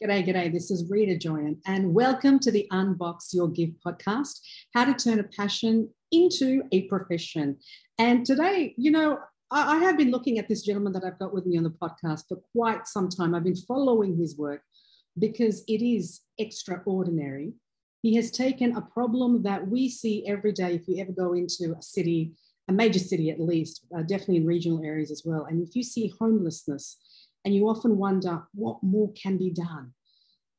G'day, g'day. This is Rita Joyan, and welcome to the Unbox Your Gift podcast how to turn a passion into a profession. And today, you know, I, have been looking at this gentleman that I've got with me on the podcast for quite some time. I've been following his work because it is extraordinary. He has taken a problem that we see every day if you ever go into a city, a major city at least, uh, definitely in regional areas as well. And if you see homelessness, and you often wonder what more can be done.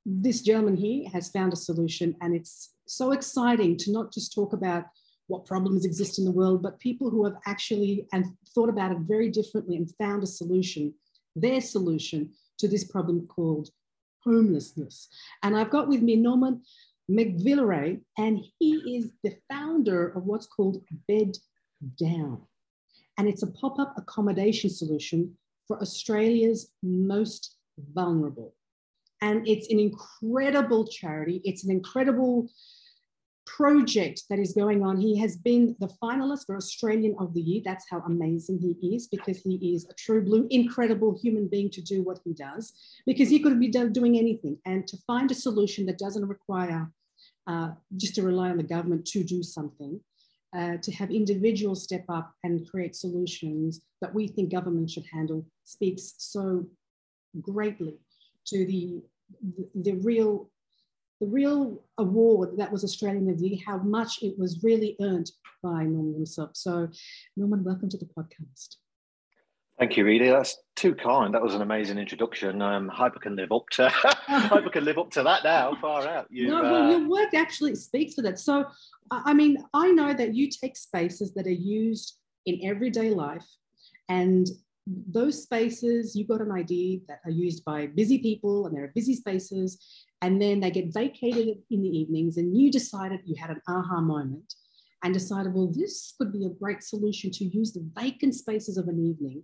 This gentleman here has found a solution, and it's so exciting to not just talk about what problems exist in the world, but people who have actually and thought about it very differently and found a solution, their solution to this problem called homelessness. And I've got with me Norman McGillivray, and he is the founder of what's called Bed Down. And it's a pop up accommodation solution for Australia's most vulnerable. And it's an incredible charity. It's an incredible project that is going on. He has been the finalist for Australian of the Year. That's how amazing he is because he is a true blue, incredible human being to do what he does because he could be doing anything. And to find a solution that doesn't require uh, just to rely on the government to do something uh, to have individuals step up and create solutions that we think government should handle speaks so greatly to the, the, the real the real award that was Australian of the Year, how much it was really earned by Norman himself. So, Norman, welcome to the podcast. Thank you, Rita. That's too kind. That was an amazing introduction. Um, hope I can live up to. hope I can live up to that now. Far out. You, no, well, uh, your work actually speaks for that. So, I mean, I know that you take spaces that are used in everyday life, and those spaces you got an idea that are used by busy people, and there are busy spaces, and then they get vacated in the evenings, and you decided you had an aha moment and decided, well, this could be a great solution to use the vacant spaces of an evening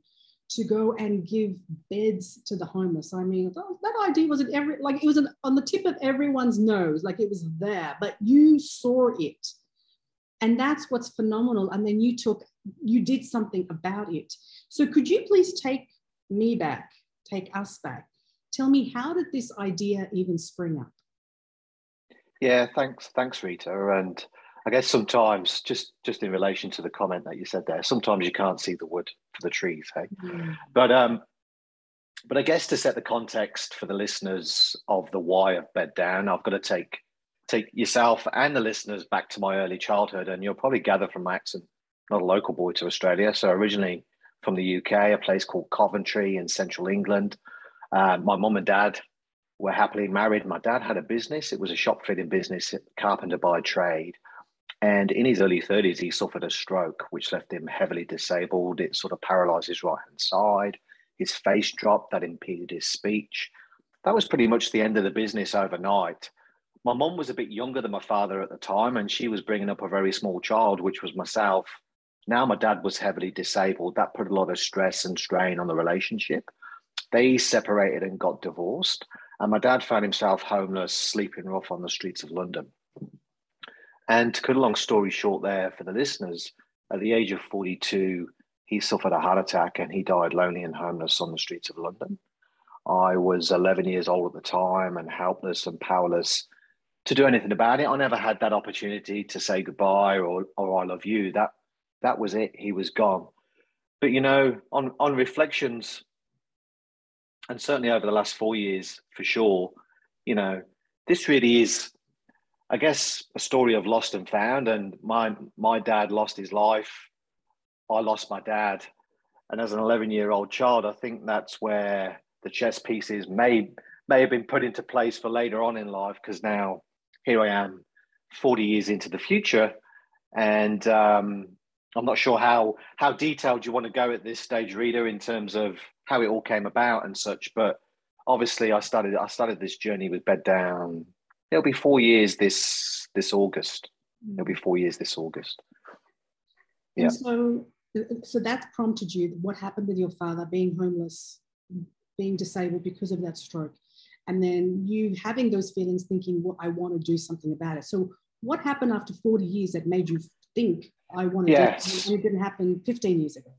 to go and give beds to the homeless. I mean, oh, that idea was not every like it was an, on the tip of everyone's nose, like it was there, but you saw it. And that's what's phenomenal. And then you took, you did something about it. So could you please take me back, take us back? Tell me, how did this idea even spring up? Yeah, thanks, thanks, Rita. And I guess sometimes, just just in relation to the comment that you said there, sometimes you can't see the wood for the trees, hey. Mm. But um, but I guess to set the context for the listeners of the why of bed down, I've got to take take yourself and the listeners back to my early childhood, and you'll probably gather from my accent, not a local boy to Australia. So originally from the UK, a place called Coventry in central England. Uh, my mum and dad were happily married. My dad had a business; it was a shop fitting business, carpenter by trade. And in his early 30s, he suffered a stroke, which left him heavily disabled. It sort of paralyzed his right hand side. His face dropped, that impeded his speech. That was pretty much the end of the business overnight. My mum was a bit younger than my father at the time, and she was bringing up a very small child, which was myself. Now, my dad was heavily disabled. That put a lot of stress and strain on the relationship. They separated and got divorced. And my dad found himself homeless, sleeping rough on the streets of London. And to cut a long story short, there for the listeners, at the age of 42, he suffered a heart attack and he died lonely and homeless on the streets of London. I was 11 years old at the time and helpless and powerless to do anything about it. I never had that opportunity to say goodbye or, or I love you. That that was it. He was gone. But you know, on on reflections, and certainly over the last four years, for sure, you know, this really is I guess a story of lost and found. And my my dad lost his life. I lost my dad, and as an 11 year old child, I think that's where the chess pieces may may have been put into place for later on in life. Because now here I am, 40 years into the future, and um, I'm not sure how how detailed you want to go at this stage, Rita, in terms of how it all came about and such. But obviously, I started I started this journey with Bed Down It'll be four years this this August. It'll be four years this August. Yeah. And so, so that prompted you. What happened with your father being homeless, being disabled because of that stroke, and then you having those feelings, thinking, "Well, I want to do something about it." So, what happened after forty years that made you think, "I want to yes. do it"? And it didn't happen fifteen years ago.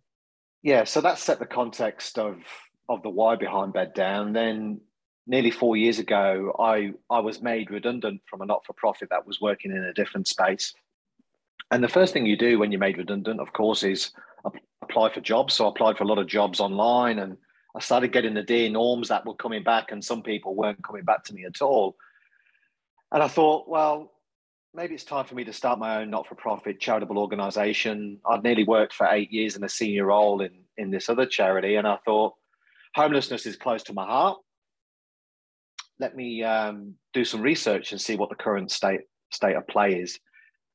Yeah. So that set the context of of the why behind Bed Down. Then nearly four years ago, I, I was made redundant from a not for profit that was working in a different space. And the first thing you do when you're made redundant, of course, is apply for jobs. So I applied for a lot of jobs online and I started getting the DEAR norms that were coming back, and some people weren't coming back to me at all. And I thought, well, maybe it's time for me to start my own not for profit charitable organization. I'd nearly worked for eight years in a senior role in, in this other charity. And I thought, homelessness is close to my heart let me um, do some research and see what the current state state of play is.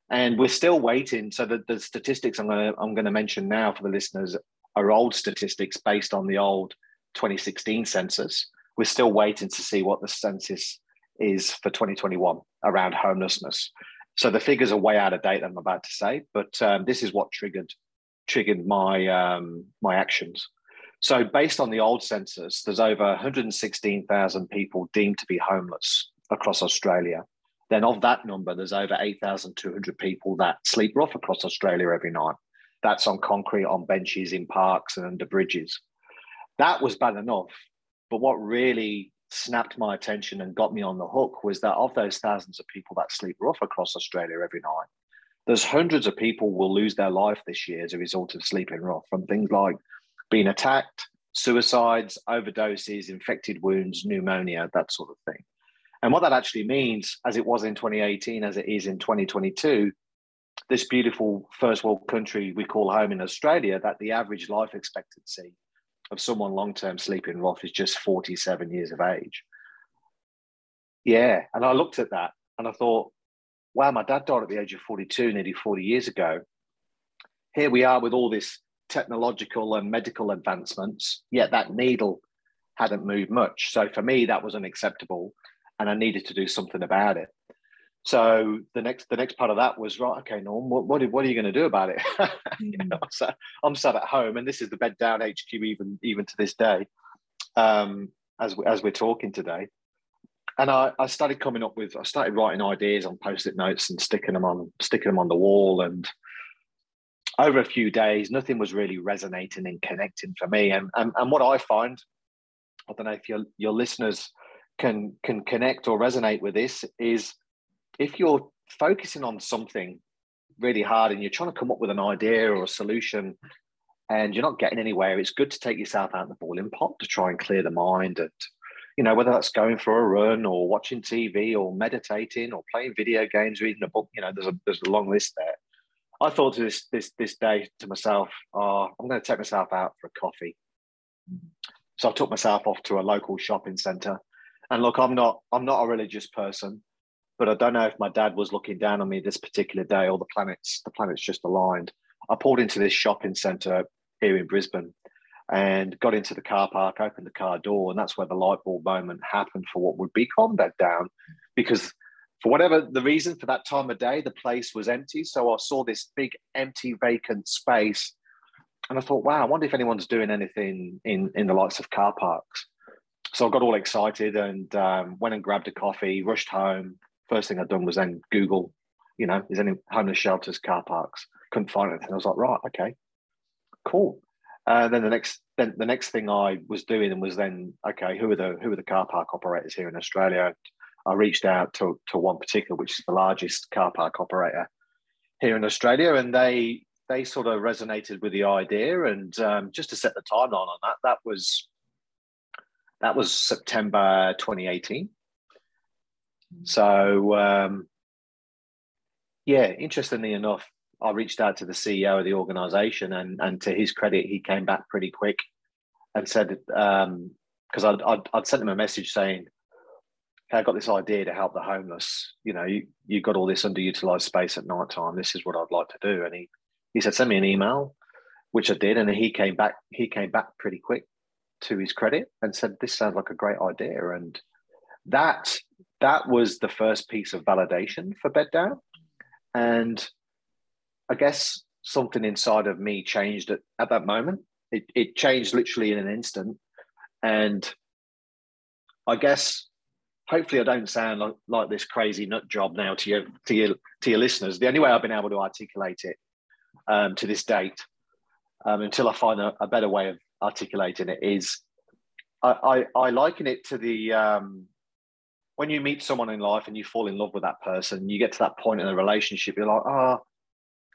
And we're still waiting. So the, the statistics I'm going to I'm to mention now for the listeners are old statistics based on the old 2016 census. We're still waiting to see what the census is for 2021 around homelessness. So the figures are way out of date. I'm about to say, but um, this is what triggered triggered my um, my actions. So, based on the old census, there's over 116,000 people deemed to be homeless across Australia. Then, of that number, there's over 8,200 people that sleep rough across Australia every night. That's on concrete, on benches, in parks, and under bridges. That was bad enough. But what really snapped my attention and got me on the hook was that of those thousands of people that sleep rough across Australia every night, there's hundreds of people will lose their life this year as a result of sleeping rough from things like being attacked, suicides, overdoses, infected wounds, pneumonia, that sort of thing. And what that actually means, as it was in 2018, as it is in 2022, this beautiful first world country we call home in Australia, that the average life expectancy of someone long term sleeping rough is just 47 years of age. Yeah. And I looked at that and I thought, wow, my dad died at the age of 42, nearly 40 years ago. Here we are with all this technological and medical advancements, yet that needle hadn't moved much. So for me, that was unacceptable, and I needed to do something about it. So the next the next part of that was right. Okay, Norm, what what, what are you going to do about it? you know, so I'm sat at home, and this is the bed down HQ even even to this day, um, as we, as we're talking today. And I, I started coming up with I started writing ideas on post-it notes and sticking them on sticking them on the wall and over a few days, nothing was really resonating and connecting for me. And, and, and what I find, I don't know if your, your listeners can, can connect or resonate with this, is if you're focusing on something really hard and you're trying to come up with an idea or a solution and you're not getting anywhere, it's good to take yourself out of the boiling pot to try and clear the mind and you know whether that's going for a run or watching TV or meditating or playing video games, reading a book. You know, there's a there's a long list there. I thought to this this this day to myself, oh, I'm going to take myself out for a coffee. So I took myself off to a local shopping centre. And look, I'm not I'm not a religious person, but I don't know if my dad was looking down on me this particular day or the planets the planets just aligned. I pulled into this shopping centre here in Brisbane and got into the car park, opened the car door, and that's where the light bulb moment happened for what would be Bed Down, because for whatever the reason for that time of day, the place was empty. So I saw this big empty vacant space. And I thought, wow, I wonder if anyone's doing anything in, in the likes of car parks. So I got all excited and um, went and grabbed a coffee, rushed home. First thing I'd done was then Google, you know, is any homeless shelters, car parks? Couldn't find anything. I was like, right, okay, cool. Uh, then the next then the next thing I was doing was then okay, who are the who are the car park operators here in Australia? I reached out to, to one particular, which is the largest car park operator here in Australia, and they they sort of resonated with the idea. And um, just to set the timeline on that, that was that was September 2018. So um, yeah, interestingly enough, I reached out to the CEO of the organisation, and and to his credit, he came back pretty quick and said because um, I'd, I'd, I'd sent him a message saying I got this idea to help the homeless. You know, you, you've got all this underutilized space at night time. This is what I'd like to do. And he, he said, send me an email, which I did. And he came back, he came back pretty quick to his credit and said, this sounds like a great idea. And that, that was the first piece of validation for Bed Down. And I guess something inside of me changed at, at that moment. It, it changed literally in an instant. And I guess hopefully I don't sound like, like this crazy nut job now to your to your to your listeners. The only way I've been able to articulate it um, to this date, um, until I find a, a, better way of articulating it, is I, I, I liken it to the um, when you meet someone in life and you fall in love with that person, you get to that point in a relationship, you're like, oh,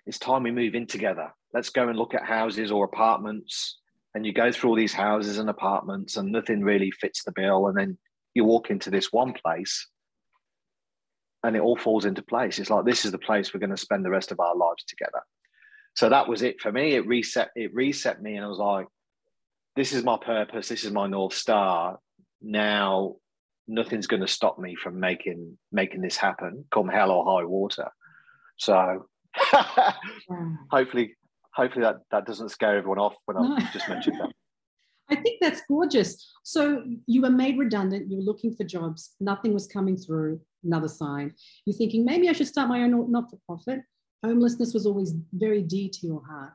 it's time we move in together. Let's go and look at houses or apartments. And you go through all these houses and apartments, and nothing really fits the bill. And then you walk into this one place and it all falls into place. It's like this is the place we're going to spend the rest of our lives together. So that was it for me. It reset. It reset me, and I was like, "This is my purpose. This is my north star. Now, nothing's going to stop me from making making this happen, come hell or high water." So, hopefully, hopefully that that doesn't scare everyone off when I just mentioned that. I think that's gorgeous. So you were made redundant, you were looking for jobs, nothing was coming through, another sign. You're thinking, maybe I should start my own not for profit. Homelessness was always very dear to your heart.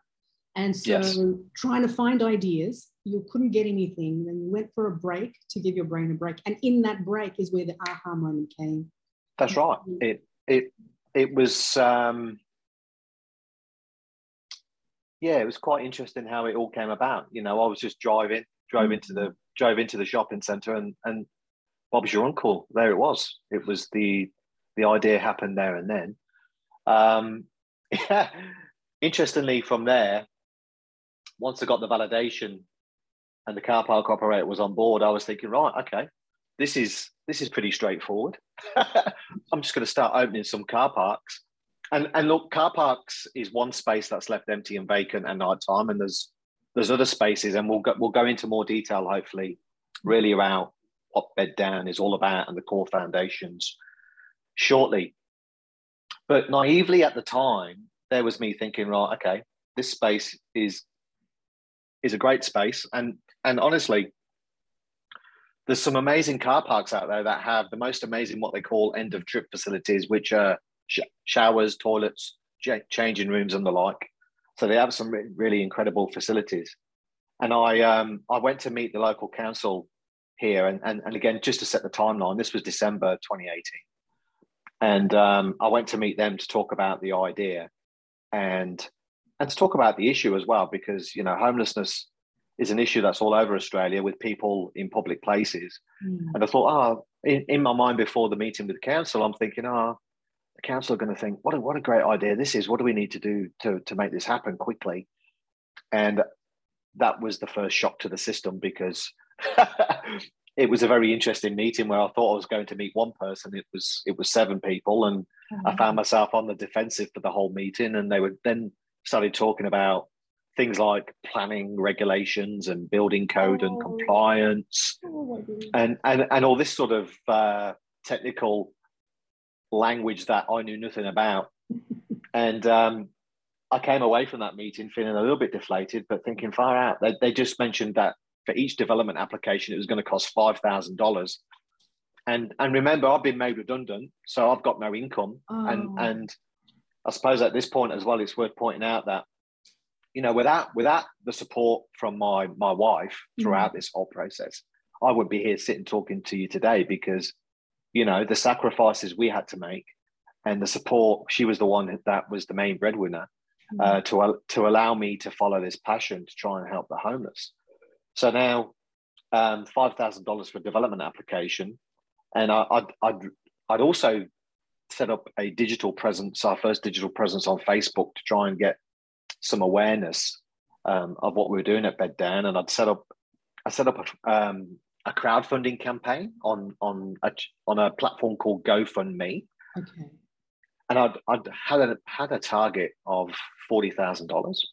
And so yes. trying to find ideas, you couldn't get anything. Then you went for a break to give your brain a break. And in that break is where the aha moment came. That's right. It it it was um yeah, it was quite interesting how it all came about. You know, I was just driving, drove mm. into the drove into the shopping centre, and and Bob's your uncle. There it was. It was the the idea happened there and then. Um, yeah. Interestingly, from there, once I got the validation and the car park operator was on board, I was thinking, right, okay, this is this is pretty straightforward. I'm just going to start opening some car parks and and look, car parks is one space that's left empty and vacant at night time, and there's there's other spaces, and we'll go, we'll go into more detail hopefully, really around what Bed Down is all about and the core foundations shortly. But naively at the time, there was me thinking, right, okay, this space is is a great space, and and honestly, there's some amazing car parks out there that have the most amazing what they call end of trip facilities, which are sh- showers, toilets, ch- changing rooms, and the like. So they have some re- really incredible facilities. And I um, I went to meet the local council here, and, and and again just to set the timeline, this was December 2018, and um, I went to meet them to talk about the idea, and and to talk about the issue as well, because you know homelessness is an issue that's all over Australia with people in public places. Mm. And I thought, oh, in, in my mind before the meeting with the council, I'm thinking, oh, the council are going to think, what a, what a great idea this is. What do we need to do to, to make this happen quickly? And that was the first shock to the system because it was a very interesting meeting where I thought I was going to meet one person. It was it was seven people, and mm-hmm. I found myself on the defensive for the whole meeting. And they were then started talking about things like planning regulations and building code oh. and compliance, oh and and and all this sort of uh, technical language that I knew nothing about. and um, I came away from that meeting feeling a little bit deflated, but thinking far out. They, they just mentioned that for each development application, it was going to cost five thousand dollars. And and remember, I've been made redundant, so I've got no income. Oh. And and I suppose at this point as well, it's worth pointing out that you know without without the support from my my wife throughout mm. this whole process, I wouldn't be here sitting talking to you today because you know the sacrifices we had to make and the support she was the one that was the main breadwinner uh, mm. to to allow me to follow this passion to try and help the homeless. So now um, five thousand dollars for development application. And I, would I'd, I'd also set up a digital presence our first digital presence on facebook to try and get some awareness um, of what we were doing at bed down. And i'd set up i set up a, um, a crowdfunding campaign on on a, on a platform called GoFundMe. Okay. And I'd, I'd had a had a target of forty thousand dollars,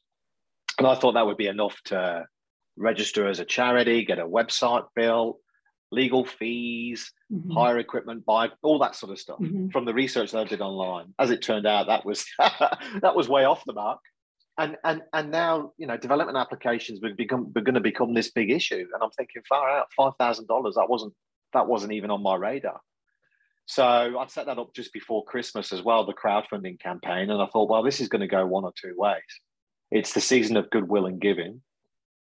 and I thought that would be enough to register as a charity, get a website built, legal fees, mm-hmm. hire equipment, buy all that sort of stuff. Mm-hmm. From the research that I did online, as it turned out, that was that was way off the mark and and and now you know development applications would become are going to become this big issue. And i'm thinking far out five thousand dollars that wasn't that wasn't even on my radar. So i set that up just before christmas as well the crowdfunding campaign. And i thought well this is going to go one or two ways. It's the season of goodwill and giving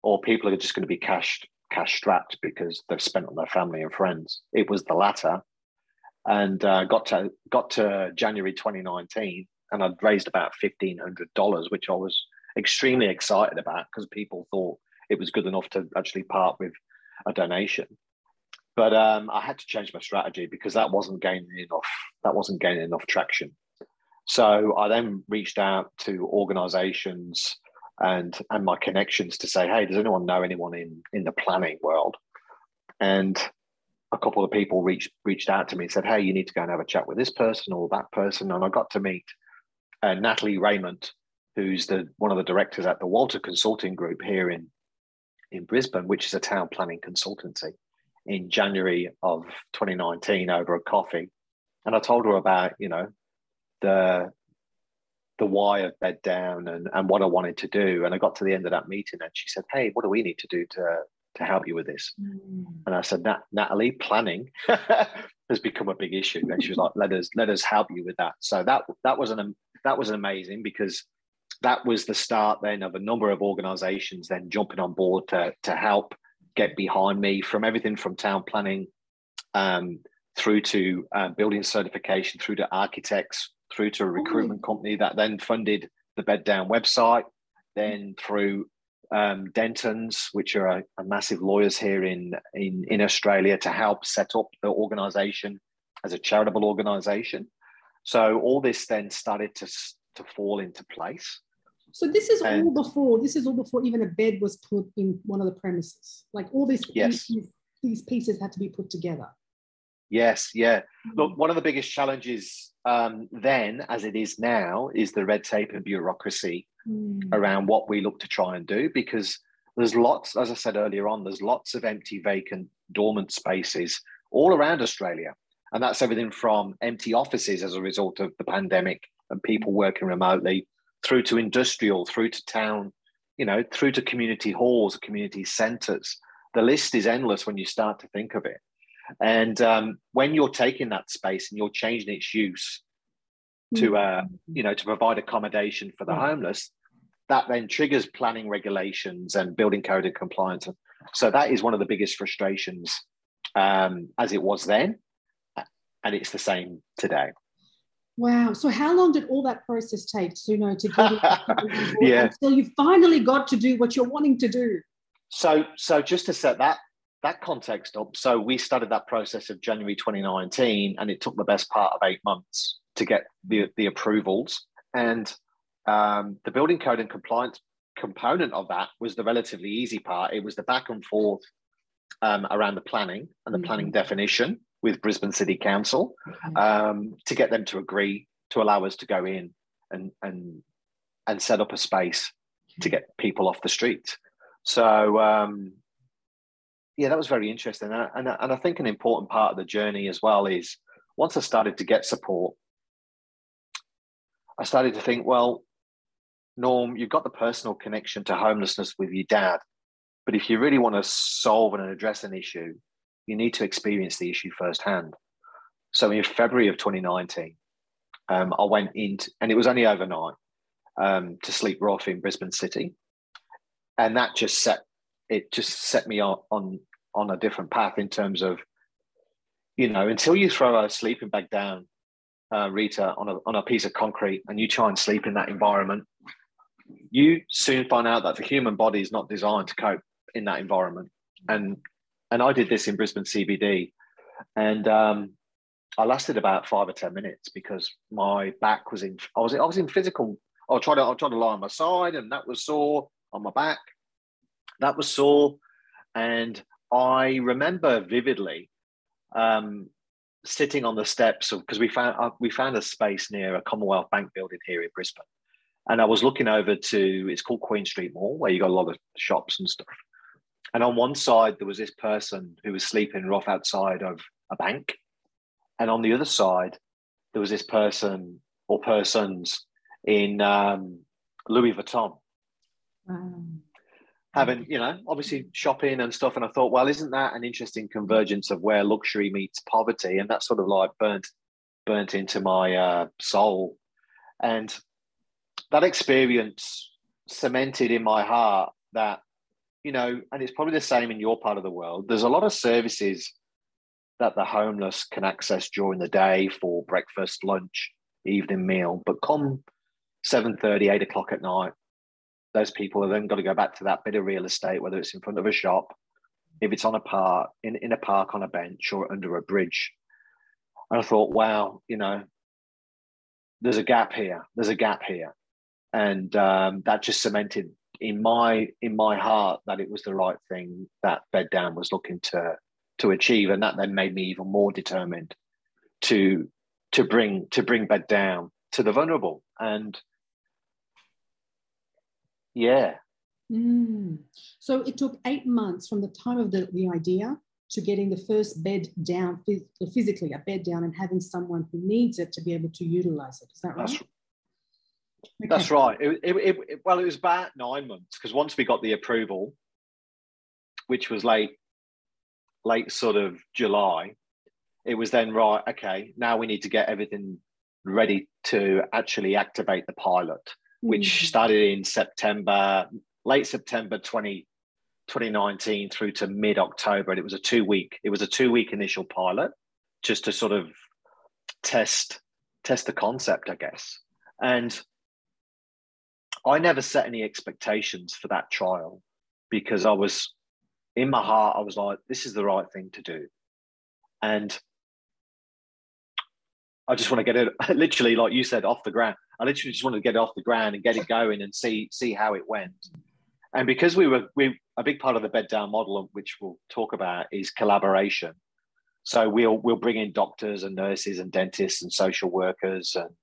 or people are just going to be cash cash strapped because they've spent on their family and friends. It was the latter. And uh, got to got to january 2019 and I'd raised about fifteen hundred dollars, which I was extremely excited about because people thought it was good enough to actually part with a donation. But um, I had to change my strategy because that wasn't gaining enough. That wasn't gaining enough traction. So I then reached out to organisations and and my connections to say, hey, does anyone know anyone in in the planning world? And a couple of people reached reached out to me and said, hey, you need to go and have a chat with this person or that person. And I got to meet uh, Natalie Rayment, who's the one of the directors at the Wolter Consulting Group here in in Brisbane, which is a town planning consultancy, in January of 2019 over a coffee. And I told her about, you know, the the why of bed down and, and what I wanted to do. And I got to the end of that meeting and she said, Hey, what do we need to do to to help you with this? Mm. And I said, Nat- Natalie, planning has become a big issue. And she was like, Let us let us help you with that. So that that was an that was amazing because that was the start then of a number of organizations then jumping on board to, to help get behind me from everything from town planning um, through to uh, building certification, through to architects, through to a recruitment company that then funded the Bed Down website, then through um, Dentons, which are a, a, massive lawyers here in, in, in Australia, to help set up the organization as a charitable organization. So all this then started to, to fall into place. So this is and, all before this is all before even a bed was put in one of the premises. Like all these yes. these, these pieces had to be put together. Yes, yeah. Mm-hmm. Look, one of the biggest challenges um, then, as it is now, is the red tape and bureaucracy mm. around what we look to try and do because there's lots, as I said earlier on, there's lots of empty, vacant, dormant spaces all around Australia. And that's everything from empty offices as a result of the pandemic and people working remotely through to industrial, through to town, you know, through to community halls, community centres. The list is endless when you start to think of it. And um, when you're taking that space and you're changing its use to, uh, mm. you know, to provide accommodation for the homeless, that then triggers planning regulations and building code and compliance. So that is one of the biggest frustrations um, as it was then, and it's the same today. Wow. So how long did all that process take, know, to get yeah. until you finally got to do what you're wanting to do? So so just to set that that context up, so we started that process of January 2019, and it took the best part of eight months to get the the approvals. And um, the building code and compliance component of that was the relatively easy part. It was the back and forth um, around the planning and the mm-hmm. planning definition with Brisbane City Council um, to get them to agree to allow us to go in and and and set up a space to get people off the street. So um, yeah, that was very interesting, and, and and I think an important part of the journey as well is once I started to get support, I started to think, well, Norm, you've got the personal connection to homelessness with your dad, but if you really want to solve and address an issue, you need to experience the issue firsthand. So in February of 2019, um, I went into, and it was only overnight, um, to sleep rough in Brisbane City, and that just set it just set me on on on a different path in terms of, you know, until you throw a sleeping bag down, uh, Rita, on a on a piece of concrete, and you try and sleep in that environment, you soon find out that the human body is not designed to cope in that environment, and and I did this in Brisbane CBD, and um, I lasted about five or ten minutes because my back was in. I was I was in physical. I tried to I tried to lie on my side, and that was sore on my back. That was sore, and I remember vividly um, sitting on the steps because we found uh, we found a space near a Commonwealth Bank building here in Brisbane, and I was looking over to it's called Queen Street Mall where you got a lot of shops and stuff. And on one side, there was this person who was sleeping rough outside of a bank. And on the other side, there was this person or persons in um, Louis Vuitton. Having, you know, obviously shopping and stuff. And I thought, well, isn't that an interesting convergence of where luxury meets poverty? And that sort of like burnt burnt into my uh, soul. And that experience cemented in my heart that you know, and it's probably the same in your part of the world. There's a lot of services that the homeless can access during the day for breakfast, lunch, evening meal. But come 7.30, 8 o'clock at night, those people are then got to go back to that bit of real estate, whether it's in front of a shop if it's on a park, in, in a park on a bench or under a bridge. And I thought, wow, you know, there's a gap here. There's a gap here. And um, that just cemented in my in my heart that it was the right thing that bed down was looking to to achieve and that then made me even more determined to to bring to bring bed down to the vulnerable and yeah mm. so it took eight months from the time of the, the idea to getting the first bed down physically a bed down and having someone who needs it to be able to utilize it is that right that's. That's right it, it, it, well it was about nine months because once we got the approval which was late late sort of july it was then right okay now we need to get everything ready to actually activate the pilot mm-hmm. which started in september late september 20 2019 through to mid October, and it was a two week. It was a two week initial pilot, just to sort of test test the concept, I guess. And I never set any expectations for that trial because I was in my heart. I was like, this is the right thing to do, and I just want to get it literally, like you said, off the ground. I literally just want to get it off the ground and get it going and see see how it went. And because we were we a big part of the bed down model, which we'll talk about, is collaboration. So we'll we'll bring in doctors and nurses and dentists and social workers and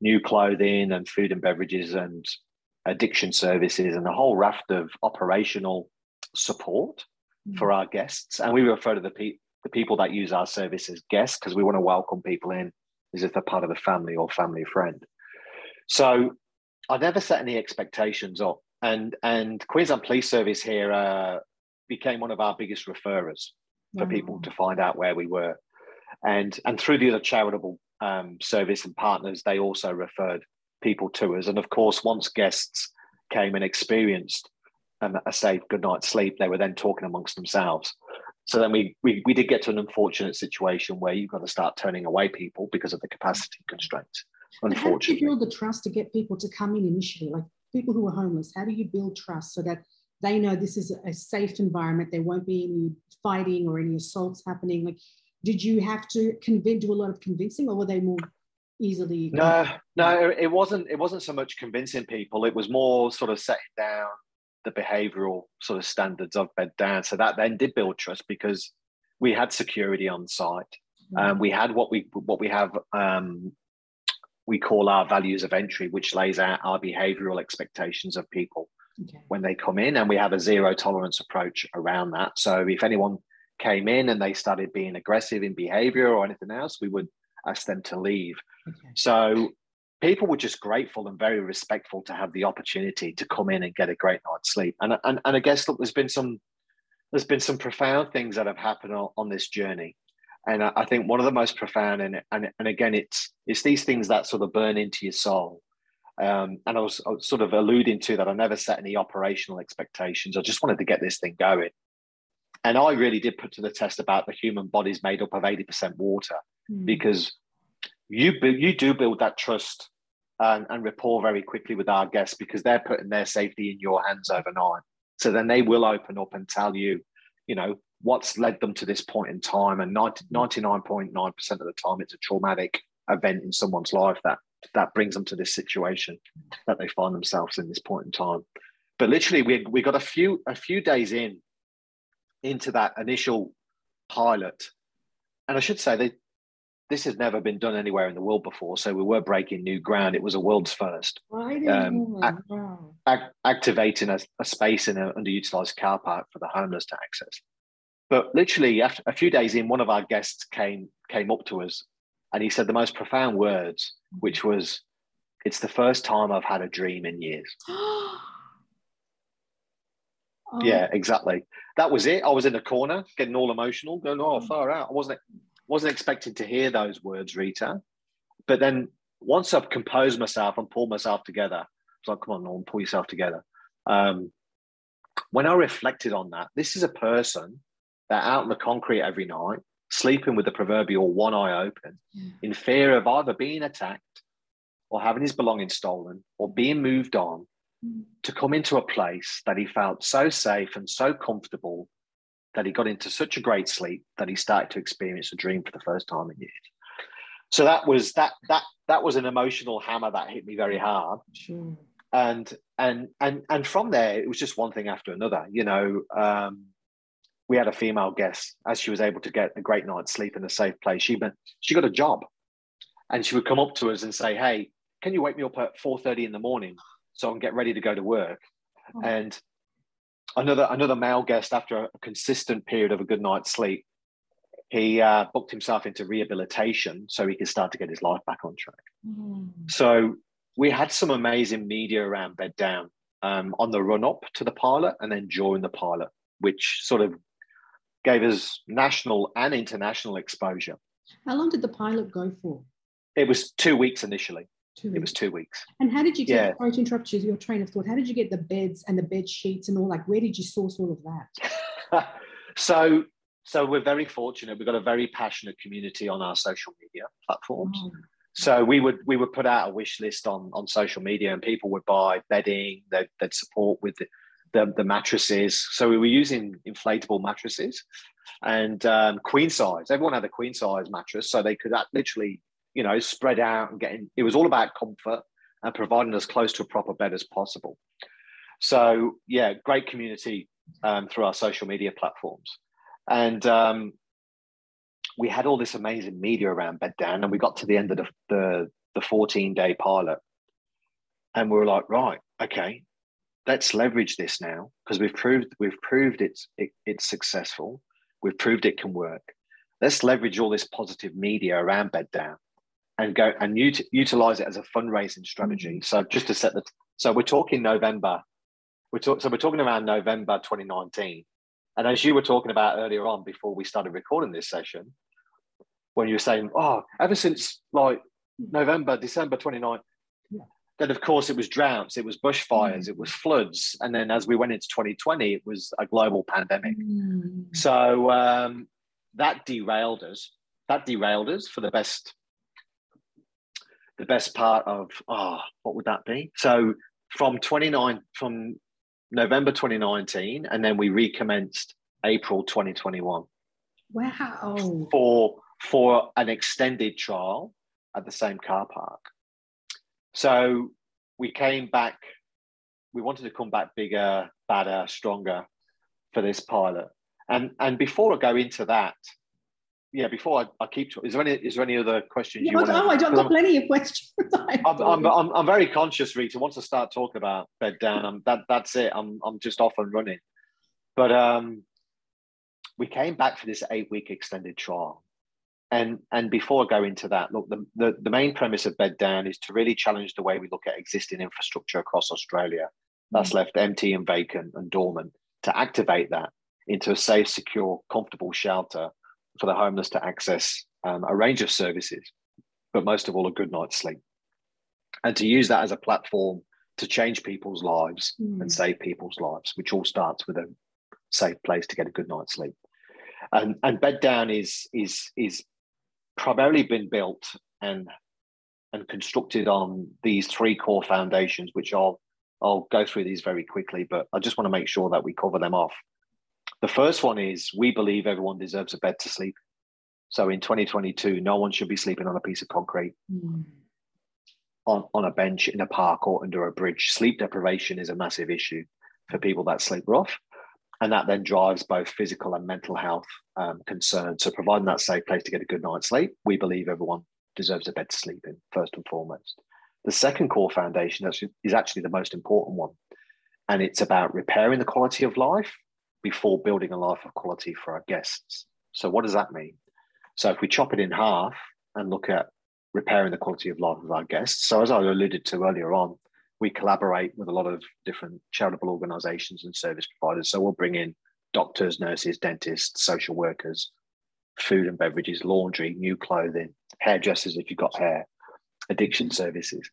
new clothing and food and beverages and addiction services and a whole raft of operational support mm. for our guests. And we refer to the, pe- the people that use our service as guests because we want to welcome people in as if they're part of the family or family friend. So I never set any expectations up and and Queensland Police Service here uh, became one of our biggest referrers for people to find out where we were, and and through the other charitable um, service and partners, they also referred people to us. And of course, once guests came and experienced um, a safe good night's sleep, they were then talking amongst themselves. So then we, we we did get to an unfortunate situation where you've got to start turning away people because of the capacity constraints. Unfortunately, how do you build the trust to get people to come in initially? Like people who are homeless? How do you build trust so that they know this is a safe environment? There won't be any fighting or any assaults happening. Like, did you have to convince, do a lot of convincing, or were they more easily? No, no, it wasn't. It wasn't so much convincing people. It was more sort of setting down the behavioural sort of standards of bed down. So that then did build trust because we had security on site. Mm-hmm. Um, we had what we what we have um, we call our values of entry, which lays out our behavioral expectations of people okay. when they come in. And we have a zero tolerance approach around that. So if anyone came in and they started being aggressive in behavior or anything else, we would ask them to leave. Okay. So people were just grateful and very respectful to have the opportunity to come in and get a great night's sleep. And, and, and I guess, look, there's been some there's been some profound things that have happened on, on this journey. And I think one of the most profound, and, and, and again, it's, it's these things that sort of burn into your soul. Um, and I was, I was, sort of alluding to that I never set any operational expectations. I just wanted to get this thing going. And I really did put to the test about the human body's made up of 80% water mm. because you, you do build that trust and, and rapport very quickly with our guests because they're putting their safety in your hands overnight. So then they will open up and tell you, you know, what's led them to this point in time. And 99.9% of the time, it's a traumatic event in someone's life that that brings them to this situation that they find themselves in this point in time. But literally, we we got a few a few days in into that initial pilot, and I should say that this has never been done anywhere in the world before. So we were breaking new ground. It was a world's first. Um, act, activating a, a, space in an underutilized car park for the homeless to access. But literally, after a few days in, one of our guests came came up to us, and he said the most profound words, which was, "It's the first time I've had a dream in years." oh. Yeah, exactly. That was it. I was in a corner, getting all emotional, going, "Oh, mm. far out." I wasn't wasn't expecting to hear those words, Rita. But then once I've composed myself and pulled myself together, I was like, "Come on, Norm, pull yourself together." Um, when I reflected on that, this is a person they're out in the concrete every night, sleeping with the proverbial one eye open, yeah. in fear of either being attacked or having his belongings stolen or being moved on, mm. to come into a place that he felt so safe and so comfortable that he got into such a great sleep that he started to experience a dream for the first time in years. So that was that that that was an emotional hammer that hit me very hard. Sure. And and and and from there, it was just one thing after another. You know, um, we had a female guest as she was able to get a great night's sleep in a safe place. She went, she got a job, and she would come up to us and say, "Hey, can you wake me up at four thirty in the morning so I can get ready to go to work?" Oh. And another another male guest after a consistent period of a good night's sleep he uh, booked himself into rehabilitation so he could start to get his life back on track. Mm. so we had some amazing media around bed down um, on the run up to the pilot and then during the pilot which sort of gave us national and international exposure. How long did the pilot go for? It was two weeks initially Two it was two weeks. And how did you get, yeah. sorry to interrupt you, your train of thought, how did you get the beds and the bed sheets and all, like, where did you source all of that? so, so we're very fortunate. We've got a very passionate community on our social media platforms. Oh. So we would we would put out a wish list on on social media, and people would buy bedding. They'd, they'd support with the, the, the mattresses. So we were using inflatable mattresses and um, queen size. Everyone had a queen size mattress, so they could literally you know, spread out and getting, it was all about comfort and providing as close to a proper bed as possible. So, yeah, great community um, through our social media platforms. And um, we had all this amazing media around Bed Down, and we got to the end of the, the, the 14 day pilot. And we were like, right, okay, let's leverage this now because we've proved we've proved it's it, it's successful. We've proved it can work. Let's leverage all this positive media around Bed Down and go and ut- utilize it as a fundraising strategy. Mm. So just to set the so we're talking November. We're talk, so we're talking around November 2019. And as you were talking about earlier on before we started recording this session, when you were saying, oh, ever since like November, December 29, yeah. then of course it was droughts, it was bushfires, mm. it was floods. And then as we went into 2020, it was a global pandemic. Mm. So um, that derailed us. That derailed us for the best the best part of oh, what would that be? So from 29 from November 2019, and then we recommenced April 2021. Wow. For for an extended trial at the same car park. So we came back, we wanted to come back bigger, badder, stronger for this pilot. And and before I go into that, yeah, before I, I keep, is there any is there any other questions? You want oh, I don't got plenty of questions. I'm, I'm, I'm, I'm, very conscious, Rita. Once I start talking about bed down, I'm, that that's it. I'm I'm just off and running. But um, we came back for this eight week extended trial, and and before I go into that, look, the, the the main premise of bed down is to really challenge the way we look at existing infrastructure across Australia that's mm. left empty and vacant and dormant to activate that into a safe, secure, comfortable shelter for the homeless to access um, a range of services, but most of all, a good night's sleep. And to use that as a platform to change people's lives mm. and save people's lives, which all starts with a safe place to get a good night's sleep. And, and bed down is is is primarily been built and and constructed on these three core foundations, which I'll I'll go through these very quickly, but I just want to make sure that we cover them off. The first one is we believe everyone deserves a bed to sleep. So in 2022, no one should be sleeping on a piece of concrete, mm. on, on a bench, in a park, or under a bridge. Sleep deprivation is a massive issue for people that sleep rough. And that then drives both physical and mental health um, concerns. So, providing that safe place to get a good night's sleep, we believe everyone deserves a bed to sleep in, first and foremost. The second core foundation is actually the most important one. And it's about repairing the quality of life before building a life of quality for our guests. So, what does that mean? So, if we chop it in half and look at repairing the quality of life of our guests, so as I alluded to earlier on, we collaborate with a lot of different charitable organizations and service providers. So, we'll bring in doctors, nurses, dentists, social workers, food and beverages, laundry, new clothing, hairdressers if you've got hair, addiction services.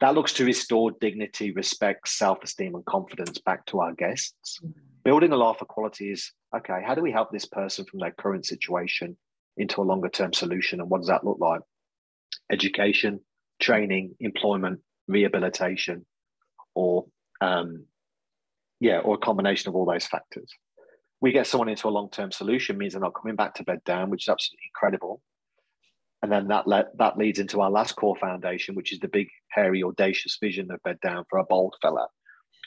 That looks to restore dignity, respect, self esteem, and confidence back to our guests. Mm-hmm building a life of quality is okay, how do we help this person from their current situation into a longer term solution? And what does that look like? Education, training, employment, rehabilitation, or um, yeah, or a combination of all those factors. we get someone into a long-term solution means they're not coming back to bed down, which is absolutely incredible. And then that le- that leads into our last core foundation, which is the big, hairy, audacious vision of bed down for a bold fella,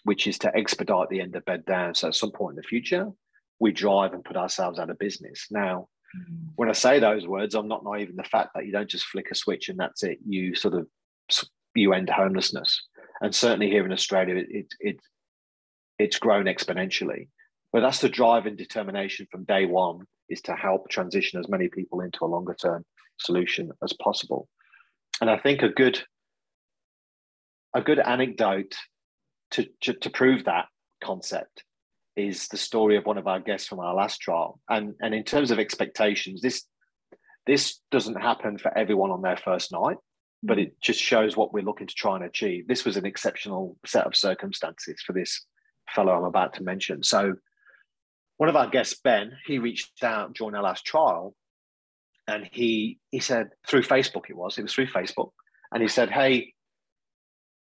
which is to expedite the end of bed down. So at some point in the future, we drive and put ourselves out of business. Now, mm. when I say those words, I'm not naive in the fact that you don't just flick a switch and that's it. You sort of you end homelessness, and certainly here in Australia, it it, it it's grown exponentially. But that's the drive and determination from day one is to help transition as many people into a longer term solution as possible. And I think a good a good anecdote to, to, to prove that concept is the story of one of our guests from our last trial. And, and in terms of expectations, this this doesn't happen for everyone on their first night, but it just shows what we're looking to try and achieve. This was an exceptional set of circumstances for this fellow I'm about to mention. So one of our guests, Ben, he reached out during our last trial and he he said through Facebook it was, it was through Facebook, and he said, Hey,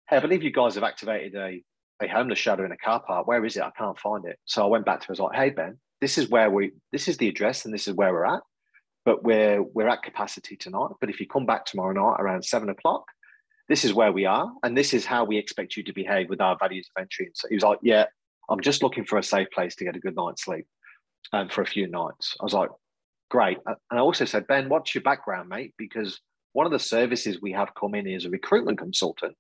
hey, I believe you guys have activated a a homeless shelter in a car park. Where is it? I can't find it. So I went back to him. I was like, hey Ben, this is where we this is the address and this is where we're at. But we're we're at capacity tonight. But if you come back tomorrow night around seven o'clock, this is where we are, and this is how we expect you to behave with our values of entry. And so he was like, Yeah, I'm just looking for a safe place to get a good night's sleep um, for a few nights. I was like, Great. And I also said, Ben, what's your background, mate? Because one of the services we have come in is a recruitment consultant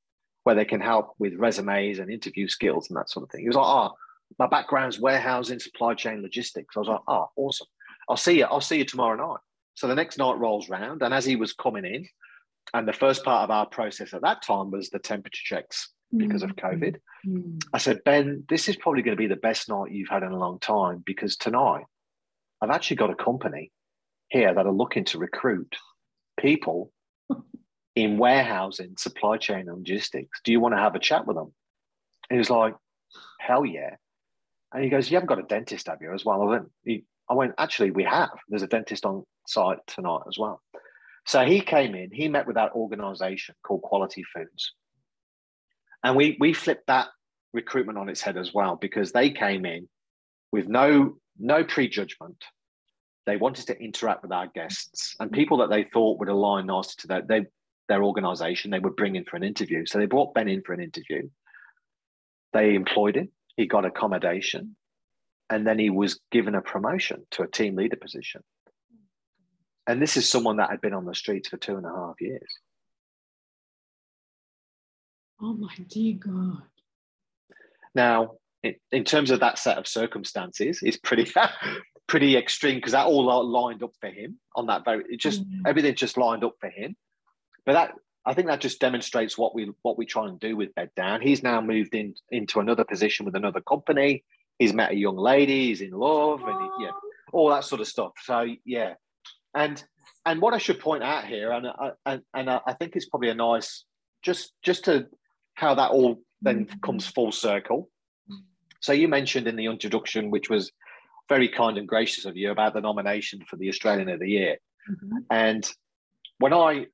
where they can help with resumes and interview skills and that sort of thing. He was like, oh, my background's warehousing, supply chain, logistics. I was like, oh, awesome. I'll see you. I'll see you tomorrow night. So the next night rolls round, and as he was coming in, and the first part of our process at that time was the temperature checks because of mm-hmm. COVID. Mm-hmm. I said, Ben, this is probably going to be the best night you've had in a long time because tonight I've actually got a company here that are looking to recruit people in warehousing, supply chain, and logistics. Do you want to have a chat with them? And he was like, hell yeah. And he goes, You haven't got a dentist, have you, as well? I went, he, I went, Actually, we have. There's a dentist on site tonight as well. So he came in, he met with that organization called Quality Foods. And we, we flipped that recruitment on its head as well because they came in with no, no prejudgment. They wanted to interact with our guests and people that they thought would align nicely to that. They, their organization they would bring in for an interview. So they brought Ben in for an interview. They employed him. He got accommodation. And then he was given a promotion to a team leader position. And this is someone that had been on the streets for two and a half years. Oh my dear God. Now, in, terms of that set of circumstances, it's pretty pretty extreme because that all lined up for him on that very it just mm. everything just lined up for him but that I think that just demonstrates what we what we try and do with Bed Down. He's now moved in into another position with another company. He's met a young lady. He's in love, and he, yeah, all that sort of stuff. So yeah, and and what I should point out here, and I, and and I think it's probably a nice just just to how that all then comes full circle. So you mentioned in the introduction, which was very kind and gracious of you, about the nomination for the Australian of the Year, mm-hmm. and when I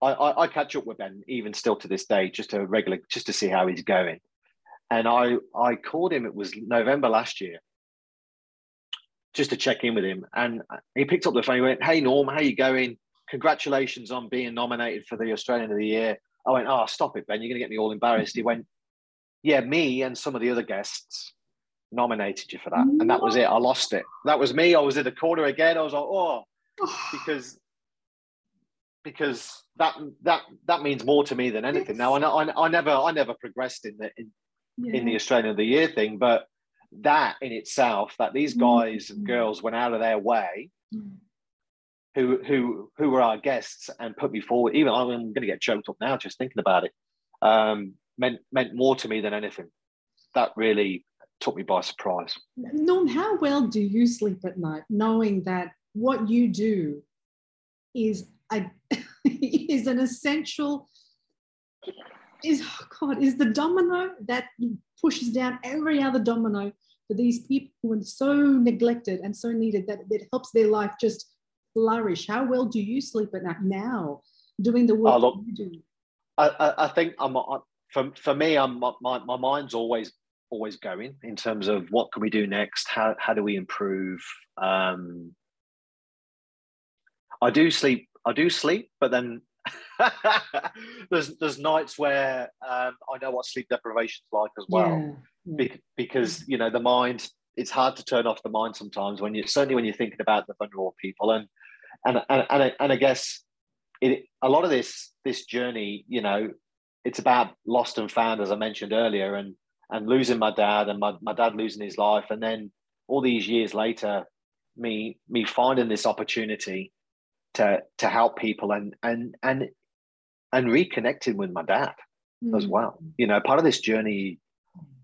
I, I, I, catch up with Ben even still to this day, just to regular, just to see how he's going. And I I called him. It was November last year, just to check in with him. And he picked up the phone. He went, "Hey Norm, how you going? Congratulations on being nominated for the Australian of the Year." I went, "Oh, stop it, Ben. You're going to get me all embarrassed." He went, "Yeah, me and some of the other guests nominated you for that, and that was it. I lost it. That was me. I was in the corner again. I was like, oh, because because that that that means more to me than anything. Yes. Now I, I, I never I never progressed in the in, yeah. in the Australian of the Year thing, but that in itself, that these mm. guys mm-hmm. and girls went out of their way, mm. who who who were our guests and put me forward. Even I'm going to get choked up now just thinking about it. Um, meant meant more to me than anything. That really took me by surprise. Norm, how well do you sleep at night, knowing that what you do is a is an essential is oh God is the domino that pushes down every other domino for these people who are so neglected and so needed that it helps their life just flourish. How well do you sleep at night now, doing the work oh, look, you do? I, I think I'm for, for me. I'm my, my mind's always always going in terms of what can we do next? How how do we improve? Um, I do sleep. I do sleep, but then there's there's nights where um, I know what sleep deprivation is like as well, yeah. Be- because you know the mind. It's hard to turn off the mind sometimes when you certainly when you're thinking about the vulnerable people and and and and, and I guess it, a lot of this this journey, you know, it's about lost and found, as I mentioned earlier, and and losing my dad and my, my dad losing his life, and then all these years later, me me finding this opportunity to to help people and and and and reconnecting with my dad mm. as well. You know, part of this journey,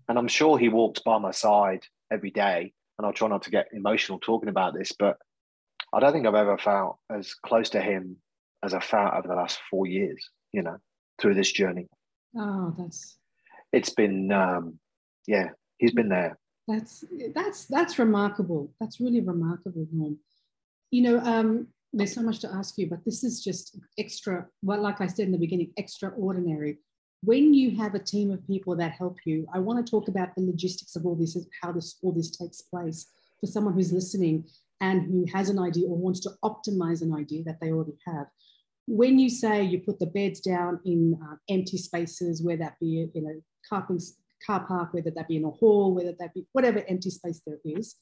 and I'm sure he walks by my side every day, and I'll try not to get emotional talking about this, but I don't think I've ever felt as close to him as I felt over the last four years. You know, through this journey. Oh, that's. It's been, um, yeah, he's been there. That's that's that's remarkable. That's really remarkable, Norm. You know, um, there's so much to ask you, but this is just extra. Well, like I said in the beginning, extraordinary. When you have a team of people that help you, I want to talk about the logistics of all this, how this all this takes place for someone who's listening and who has an idea or wants to optimize an idea that they already have. When you say you put the beds down in uh, empty spaces, whether that be in a car, car park, whether that be in a hall, whether that be whatever empty space there is,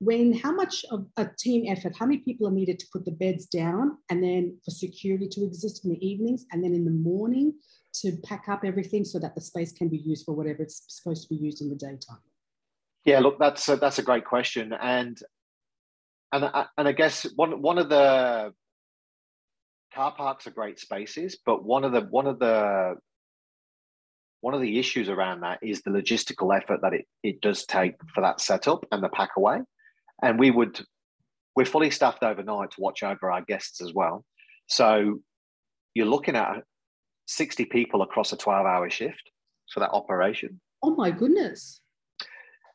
when how much of a team effort, how many people are needed to put the beds down and then for security to exist in the evenings and then in the morning to pack up everything so that the space can be used for whatever it's supposed to be used in the daytime? Yeah, look, that's a, that's a great question, and and and I guess one one of the car parks are great spaces, but one of the one of the one of the issues around that is the logistical effort that it, it does take for that setup and the pack away and we would we're fully staffed overnight to watch over our guests as well. So you're looking at 60 people across a 12 hour shift for that operation. Oh my goodness.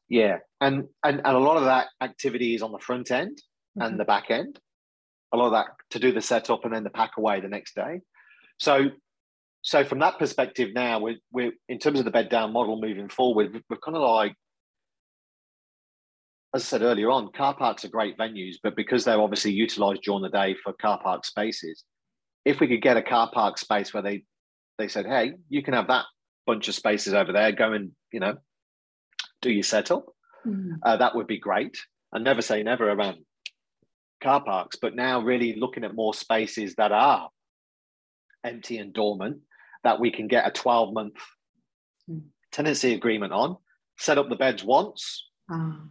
Yeah. And and, and a lot of that activity is on the front end mm-hmm. and the back end. A lot of that to do the setup and then the pack away the next day. So so from that perspective now we're, we're in terms of the bed down model moving forward, we're kind of like as I said earlier on, car parks are great venues, but because they're obviously utilized during the day for car park spaces, if we could get a car park space where they they said, hey, you can have that bunch of spaces over there, go and you know do your setup, mm. uh, that would be great. And never say never around car parks, but now really looking at more spaces that are empty and dormant that we can get a 12 month mm. tenancy agreement on, set up the beds once. Ah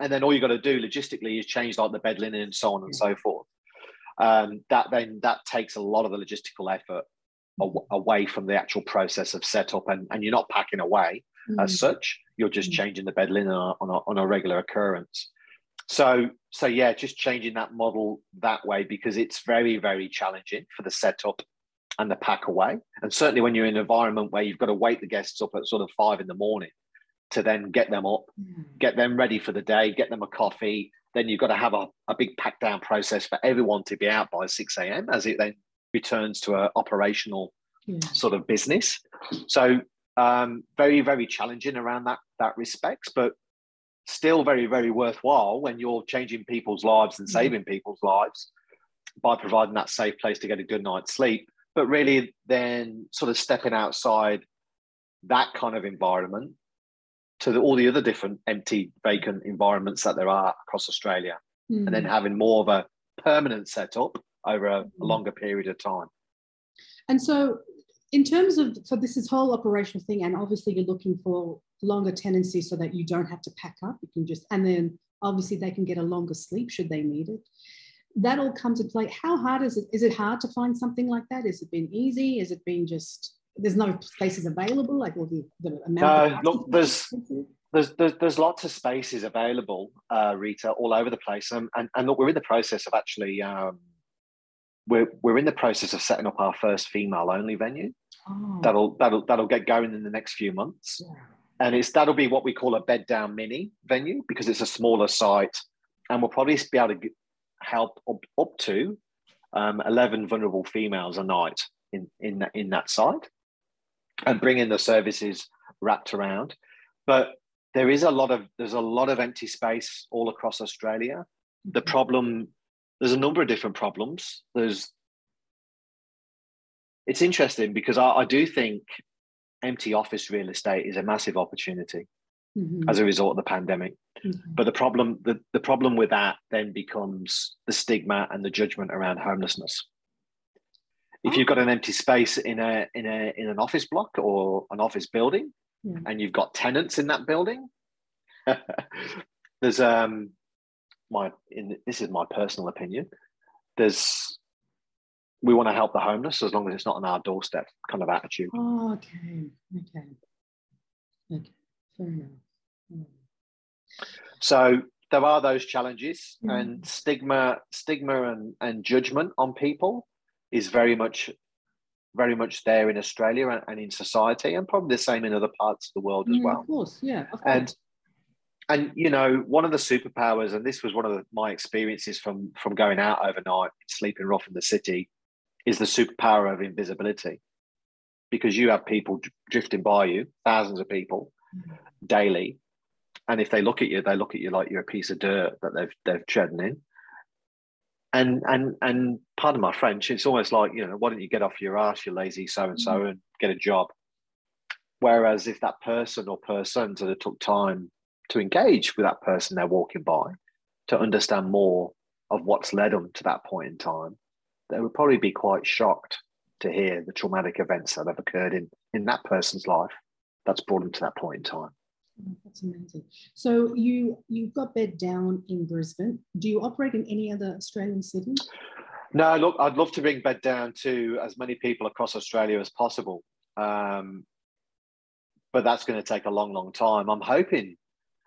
and then all you got to do logistically is change like the bed linen and so on and so forth. Um, that then that takes a lot of the logistical effort away from the actual process of setup, and, and you're not packing away mm. as such. You're just mm. changing the bed linen on a, on a, on a regular occurrence. So so yeah, just changing that model that way because it's very very challenging for the setup and the pack away, and certainly when you're in an environment where you've got to wake the guests up at sort of five in the morning to then get them up, mm. get them ready for the day, get them a coffee. Then you've got to have a, a big pack down process for everyone to be out by 6 a.m. as it then returns to an operational yeah. sort of business. So um, very, very challenging around that that respects, but still very, very worthwhile when you're changing people's lives and mm. saving people's lives by providing that safe place to get a good night's sleep. But really, then sort of stepping outside that kind of environment to the, all the other different empty, vacant environments that there are across Australia, mm. and then having more of a permanent setup over a, a hmm. longer period of time. And so, in terms of for this is whole operational thing, and obviously you're looking for longer tenancy so that you don't have to pack up. You can just and then obviously they can get a longer sleep should they need it. That all comes into play. How hard is it? Is it hard to find something like that? Has it been easy? Has it been just there's no spaces available, like all the, the amount. No, look, there's, there's there's there's lots of spaces available, uh, Rita, all over the place, um, and and look, we're in the process of actually. Um, we're, we're in the process of setting up our first female only venue. Oh. That'll that'll that'll get going in the next few months, yeah. and it's that'll be what we call a bed down mini venue because it's a smaller site, and we'll probably be able to help up, up to um, 11 vulnerable females a night in in that, in that site and bring in the services wrapped around. But there is a lot of there's a lot of empty space all across Australia. The Mm-hmm. problem there's a number of different problems. There's it's interesting because I, I do think empty office real estate is a massive opportunity Mhm. as a result of the pandemic. Okay. But the problem the, the problem with that then becomes the stigma and the judgment around homelessness. If you've got an empty space in a in a in an office block or an office building, Yeah. and you've got tenants in that building, there's um my in this is my personal opinion. There's we want to help the homeless as long as it's not on our doorstep kind of attitude. Oh, okay. Okay. Okay. Fair enough. Mm. So there are those challenges Mm. and stigma, stigma and, and judgment on people is very much, very much there in Australia and, and in society, and probably the same in other parts of the world as Mm, well. Of course, yeah. Of And course. and you know, one of the superpowers, and this was one of the, my experiences from from going out overnight, sleeping rough in the city, is the superpower of invisibility, because you have people drifting by you, thousands of people Mm. daily, and if they look at you, they look at you like you're a piece of dirt that they've they've trodden in. And and and pardon my French, it's almost like you know, why don't you get off your ass, you lazy so and so, and get a job. Whereas if that person or persons that took time to engage with that person they're walking by, to understand more of what's led them to that point in time, they would probably be quite shocked to hear the traumatic events that have occurred in in that person's life that's brought them to that point in time. Oh, That's amazing. So you you've got bed down in Brisbane. Do you operate in any other Australian cities? No, look, I'd love to bring bed down to as many people across Australia as possible. Um, but that's going to take a long, long time. I'm hoping,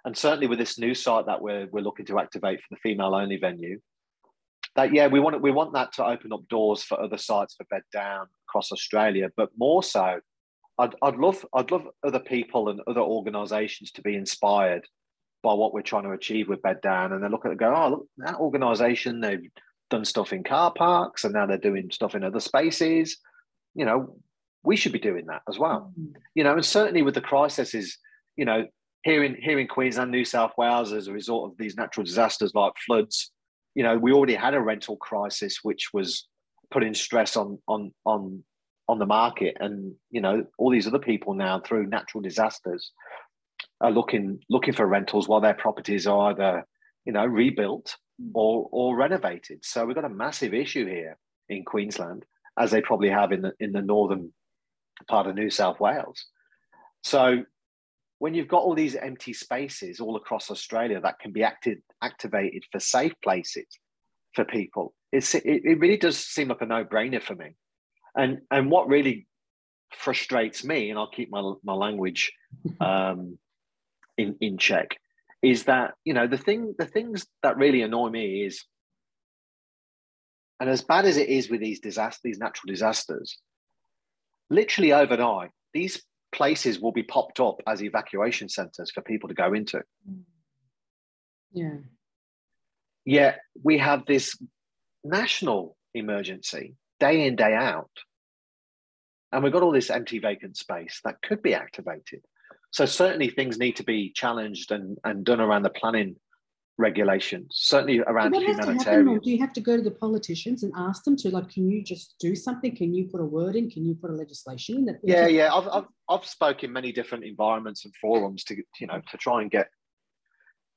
and certainly with this new site that we're, we're looking to activate for the female only venue, that yeah, we want we want that to open up doors for other sites for bed down across Australia, but more so, I'd, I'd love I'd love other people and other organisations to be inspired by what we're trying to achieve with bed down, and they look at it and go, oh, look, that organisation they've done stuff in car parks and now they're doing stuff in other spaces. You know, we should be doing that as well. Mm. You know, and certainly with the crises, you know, here in here in Queensland, New South Wales, as a result of these natural disasters like floods, you know, we already had a rental crisis which was putting stress on on on on the market. And, you know, all these other people now through natural disasters are looking looking for rentals while their properties are either, you know, rebuilt or or renovated. So we've got a massive issue here in Queensland, as they probably have in the in the northern part of New South Wales. So when you've got all these empty spaces all across Australia that can be acted, activated for safe places for people, it's, it, it really does seem like a no-brainer for me. And and what really frustrates me, and I'll keep my my language um, in in check, is that you know the thing the things that really annoy me is and as bad as it is with these disasters these natural disasters literally overnight these places will be popped up as evacuation centers for people to go into Yeah. yet we have this national emergency day in day out and we've got all this empty vacant space that could be activated so certainly things need to be challenged and, and done around the planning regulations certainly around what has to happen? humanitarian Or do you have to go to the politicians and ask them to like, can you just do something? Can you put a word in? Can you put a legislation in that? yeah yeah I've, I've i've spoken in many different environments and forums to you know to try and get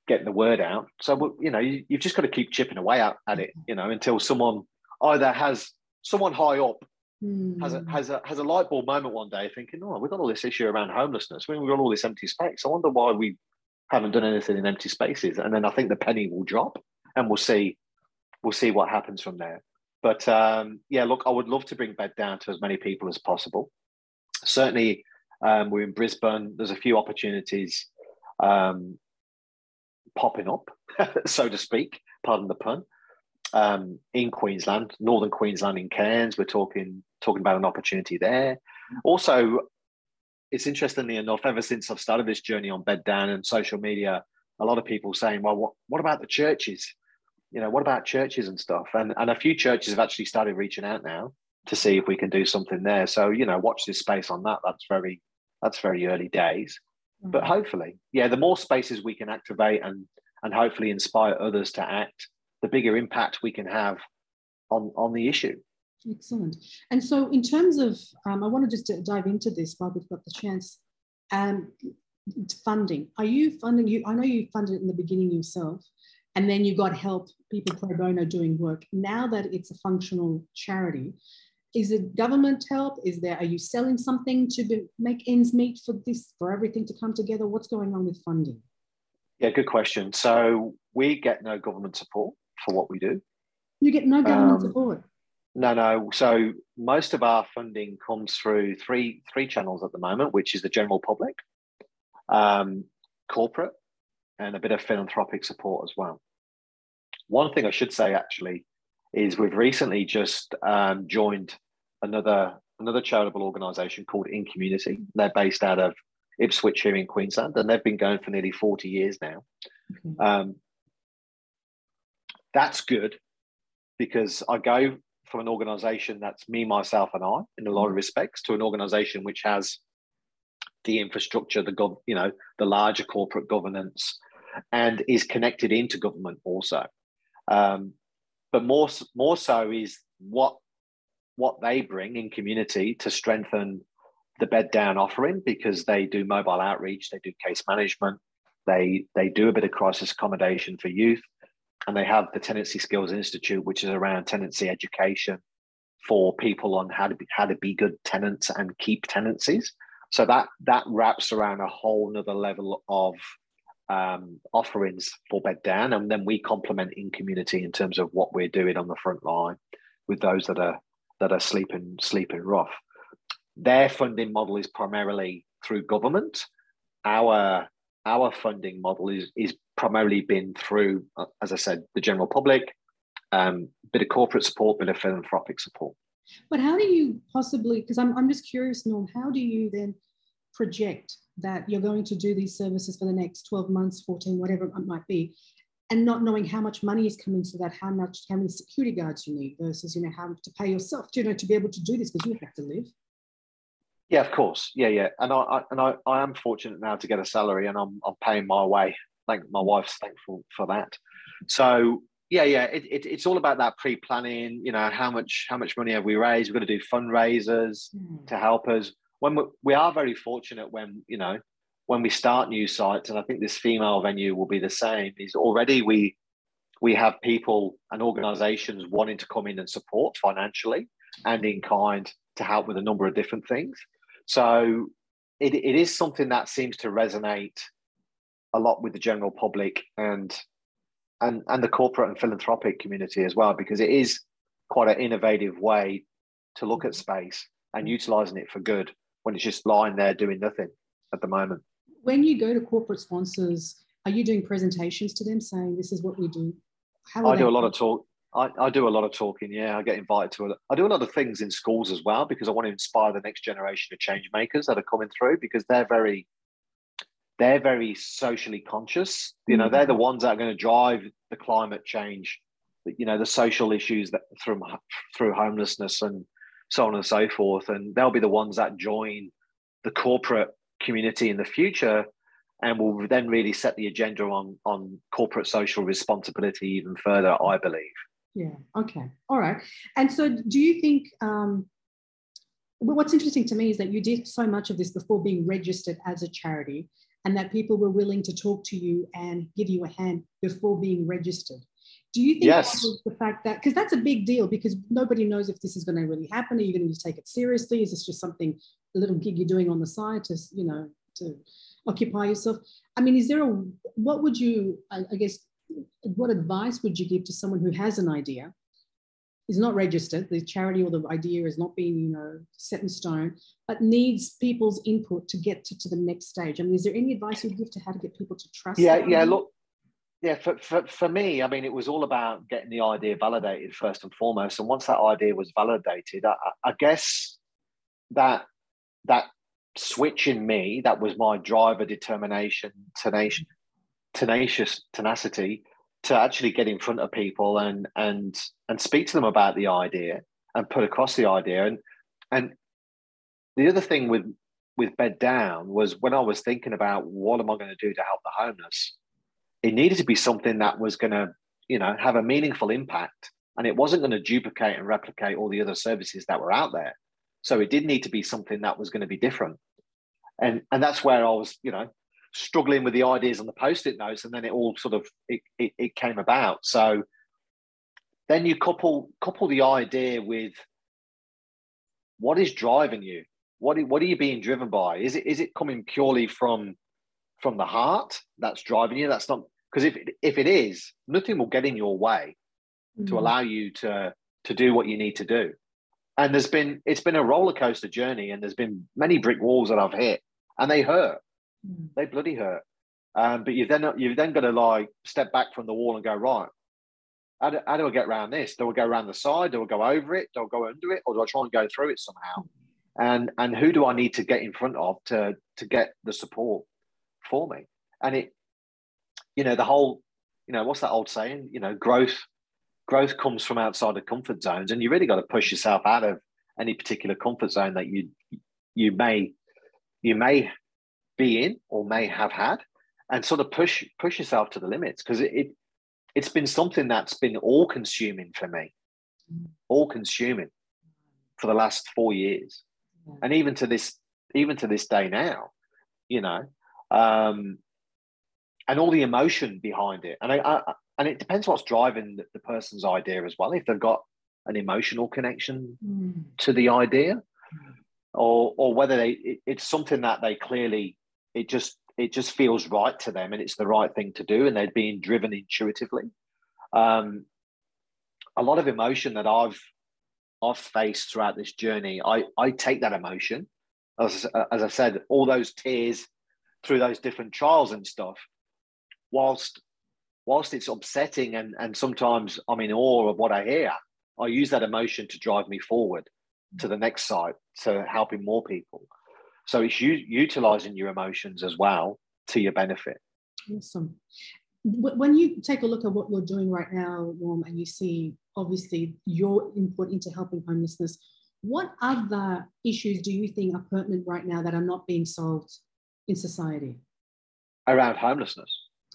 get the word out so you know you, you've just got to keep chipping away at, at it mm-hmm. you know until someone either has someone high up has a Hmm. has a has a light bulb moment one day thinking oh we've got all this issue around homelessness. I mean, we've got all this empty space. I wonder why we haven't done anything in empty spaces. And then i think the penny will drop and we'll see we'll see what happens from there. But um, yeah look i would love to bring bed down to as many people as possible. Certainly um, we're in brisbane. There's a few opportunities um, popping up so to speak. Pardon the pun um, in Queensland, northern Queensland, in Cairns. We're talking talking about an opportunity there. Also, it's interestingly enough, ever since I've started this journey on bed down and social media, a lot of people saying, "Well, what what about the churches? You know, what about churches and stuff?" And and a few churches have actually started reaching out now to see if we can do something there. So you know, watch this space on that. That's very that's very early days. But hopefully, yeah, the more spaces we can activate and and hopefully inspire others to act, the bigger impact we can have on on the issue. Excellent. And so, in terms of, um, I want to just dive into this while we've got the chance. Um, funding. Are you funding? You, I know you funded it in the beginning yourself, and then you got help, people pro bono doing work. Now that it's a functional charity, is it government help? Is there? Are you selling something to be, make ends meet for this, for everything to come together? What's going on with funding? Yeah, good question. So we get no government support for what we do. You get no government um, support. No, no. So most of our funding comes through three three channels at the moment, which is the general public, um, corporate, and a bit of philanthropic support as well. One thing I should say actually is we've recently just um, joined another another charitable organisation called In Community. They're based out of Ipswich here in Queensland, and they've been going for nearly forty years now. Mm-hmm. Um, that's good because I go from an organisation that's me, myself, and I in a lot of mm-hmm. respects to an organisation which has the infrastructure, the gov, you know, the larger corporate governance, and is connected into government also. Um, but more more so is what what they bring in community to strengthen the bed down offering because they do mobile outreach, they do case management, they they do a bit of crisis accommodation for youth, and they have the Tenancy Skills Institute, which is around tenancy education for people on how to be how to be good tenants and keep tenancies. So that that wraps around a whole nother level of um, offerings for bed down, and then we complement in community in terms of what we're doing on the front line with those that are that are sleeping sleeping rough. Their funding model is primarily through government. Our our funding model is is primarily been through, uh, as I said, the general public, um, bit of corporate support, bit of philanthropic support. But how do you possibly, because I'm, I'm just curious, Norm, how do you then project that you're going to do these services for the next 12 months, 14, whatever it might be, and not knowing how much money is coming to that, how much, how many security guards you need versus, you know, how to pay yourself, you know, to be able to do this because you have to live. Yeah, of course. Yeah, yeah. And I, I and I, I am fortunate now to get a salary and I'm, I'm paying my way. Thank my wife's thankful for that. So yeah, yeah. It, it, it's all about that pre-planning. You know, how much how much money have we raised? We've got to do fundraisers mm. to help us when we, we are very fortunate when you know when we start new sites, and I think this female venue will be the same. Is already we we have people and organisations wanting to come in and support financially and in kind to help with a number of different things. So it, it is something that seems to resonate a lot with the general public and and and the corporate and philanthropic community as well because it is quite an innovative way to look at space and mm. utilizing it for good when it's just lying there doing nothing at the moment. When you go to corporate sponsors, are you doing presentations to them saying this is what we do? How I do a lot of talk. I, I, do a lot of talking. Yeah, I get invited to. A, I do a lot of things in schools as well because I want to inspire the next generation of change makers that are coming through because they're very, they're very socially conscious. You know, mm-hmm. they're the ones that are going to drive the climate change. You know, the social issues that through through homelessness and so on and so forth. And they'll be the ones that join the corporate community in the future and will then really set the agenda on, on corporate social responsibility even further, I believe. Yeah, okay. All right. And so do you think um, what's interesting to me is that you did so much of this before being registered as a charity and that people were willing to talk to you and give you a hand before being registered. Do you think yes. the fact that because that's a big deal because nobody knows if this is going to really happen? Are you going to take it seriously? Is this just something a little gig you're doing on the side to you know to occupy yourself? I mean, is there a what would you I, I guess what advice would you give to someone who has an idea is not registered, the charity or the idea is not being, you know, set in stone, but needs people's input to get to, to the next stage. I mean, is there any advice you'd give to how to get people to trust? Yeah, yeah. Look, yeah, for, for, for me, I mean, it was all about getting the idea validated first and foremost. And once that idea was validated, I, I guess that that switch in me, that was my driver, determination, tenacious, tenacious tenacity to actually get in front of people and and and speak to them about the idea and put across the idea. And and the other thing with with bed down was when I was thinking about what am I going to do to help the homeless. It needed to be something that was going to, you know, have a meaningful impact, and it wasn't going to duplicate and replicate all the other services that were out there. So it did need to be something that was going to be different, and and that's where I was, you know, struggling with the ideas on the post-it notes, and then it all sort of it, it, it came about. So then you couple couple the idea with what is driving you? What what are you being driven by? Is it is it coming purely from from the heart that's driving you? That's not because if if it is nothing will get in your way mm-hmm. to allow you to to do what you need to do. And there's been it's been a roller coaster journey and there's been many brick walls that i've hit and they hurt mm-hmm. they bloody hurt um, but you've then you've then got to like step back from the wall and go right how do, how do I get around this? Do I go around the side? Do I go over it? Do I go under it? Or do I try and go through it somehow? And and who do I need to get in front of to to get the support for me? And it, you know, the whole, you know, what's that old saying? You know, growth growth comes from outside of comfort zones, and you really got to push yourself out of any particular comfort zone that you you may you may be in or may have had, and sort of push push yourself to the limits because it, it it's been something that's been all consuming for me, mm. all consuming for the last four years, yeah. and even to this even to this day now, you know, um, and all the emotion behind it, and I, I and it depends what's driving the, the, person's idea as well. If they've got an emotional connection mm. to the idea, or or whether they it, it's something that they clearly it just it just feels right to them and it's the right thing to do and they're being driven intuitively. Um, a lot of emotion that i've i've faced throughout this journey i i take that emotion. As, as i said all those tears through those different trials and stuff whilst whilst it's upsetting and and sometimes i'm in awe of what i hear i use that emotion to drive me forward to the next site to helping more people so it's u- utilizing your emotions as well to your benefit. Awesome. When you take a look at what you're doing right now, Norm, and you see obviously your input into helping homelessness, what other issues do you think are pertinent right now that are not being solved in society? Around homelessness.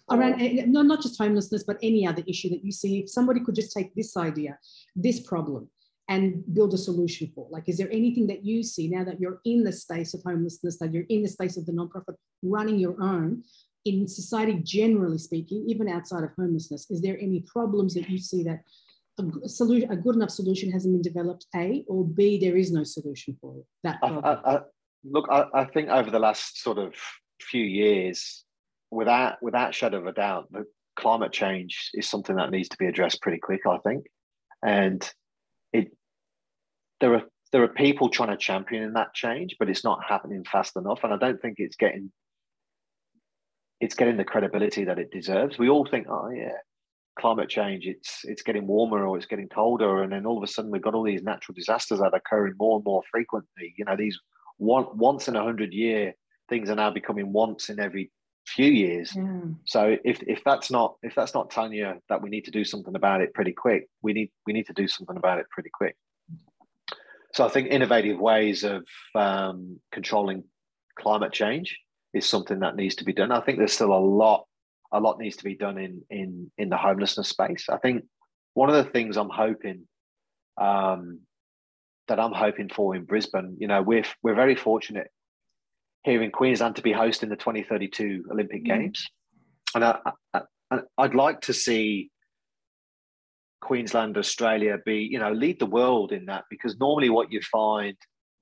Around eh, no, not just homelessness, but any other issue that you see. If somebody could just take this idea, this problem, and build a solution for? Like, is there anything that you see now that you're in the space of homelessness, that you're in the space of the nonprofit, running your own in society, generally speaking, even outside of homelessness? Is there any problems that you see that a, solution, a good enough solution hasn't been developed, A, or B, there is no solution for it? That I, I, look, I, I think over the last sort of few years, without without shadow of a doubt, the climate change is something that needs to be addressed pretty quick. I think, and it there are there are people trying to champion in that change, but it's not happening fast enough. And I don't think it's getting it's getting the credibility that it deserves. We all think, oh yeah, climate change, it's it's getting warmer or it's getting colder, and then all of a sudden we've got all these natural disasters that are occurring more and more frequently. You know, these one once in a hundred year things are now becoming once in every few years. Yeah. So if if that's not if that's not telling you that we need to do something about it pretty quick, we need we need to do something about it pretty quick. So I think innovative ways of um, controlling climate change is something that needs to be done. I think there's still a lot, a lot needs to be done in in in the homelessness space. I think one of the things I'm hoping um, that I'm hoping for in Brisbane, you know, we're we're very fortunate here in Queensland to be hosting the 2032 Olympic mm. Games, and I, I, I'd like to see Queensland, Australia be, you know, lead the world in that because normally what you find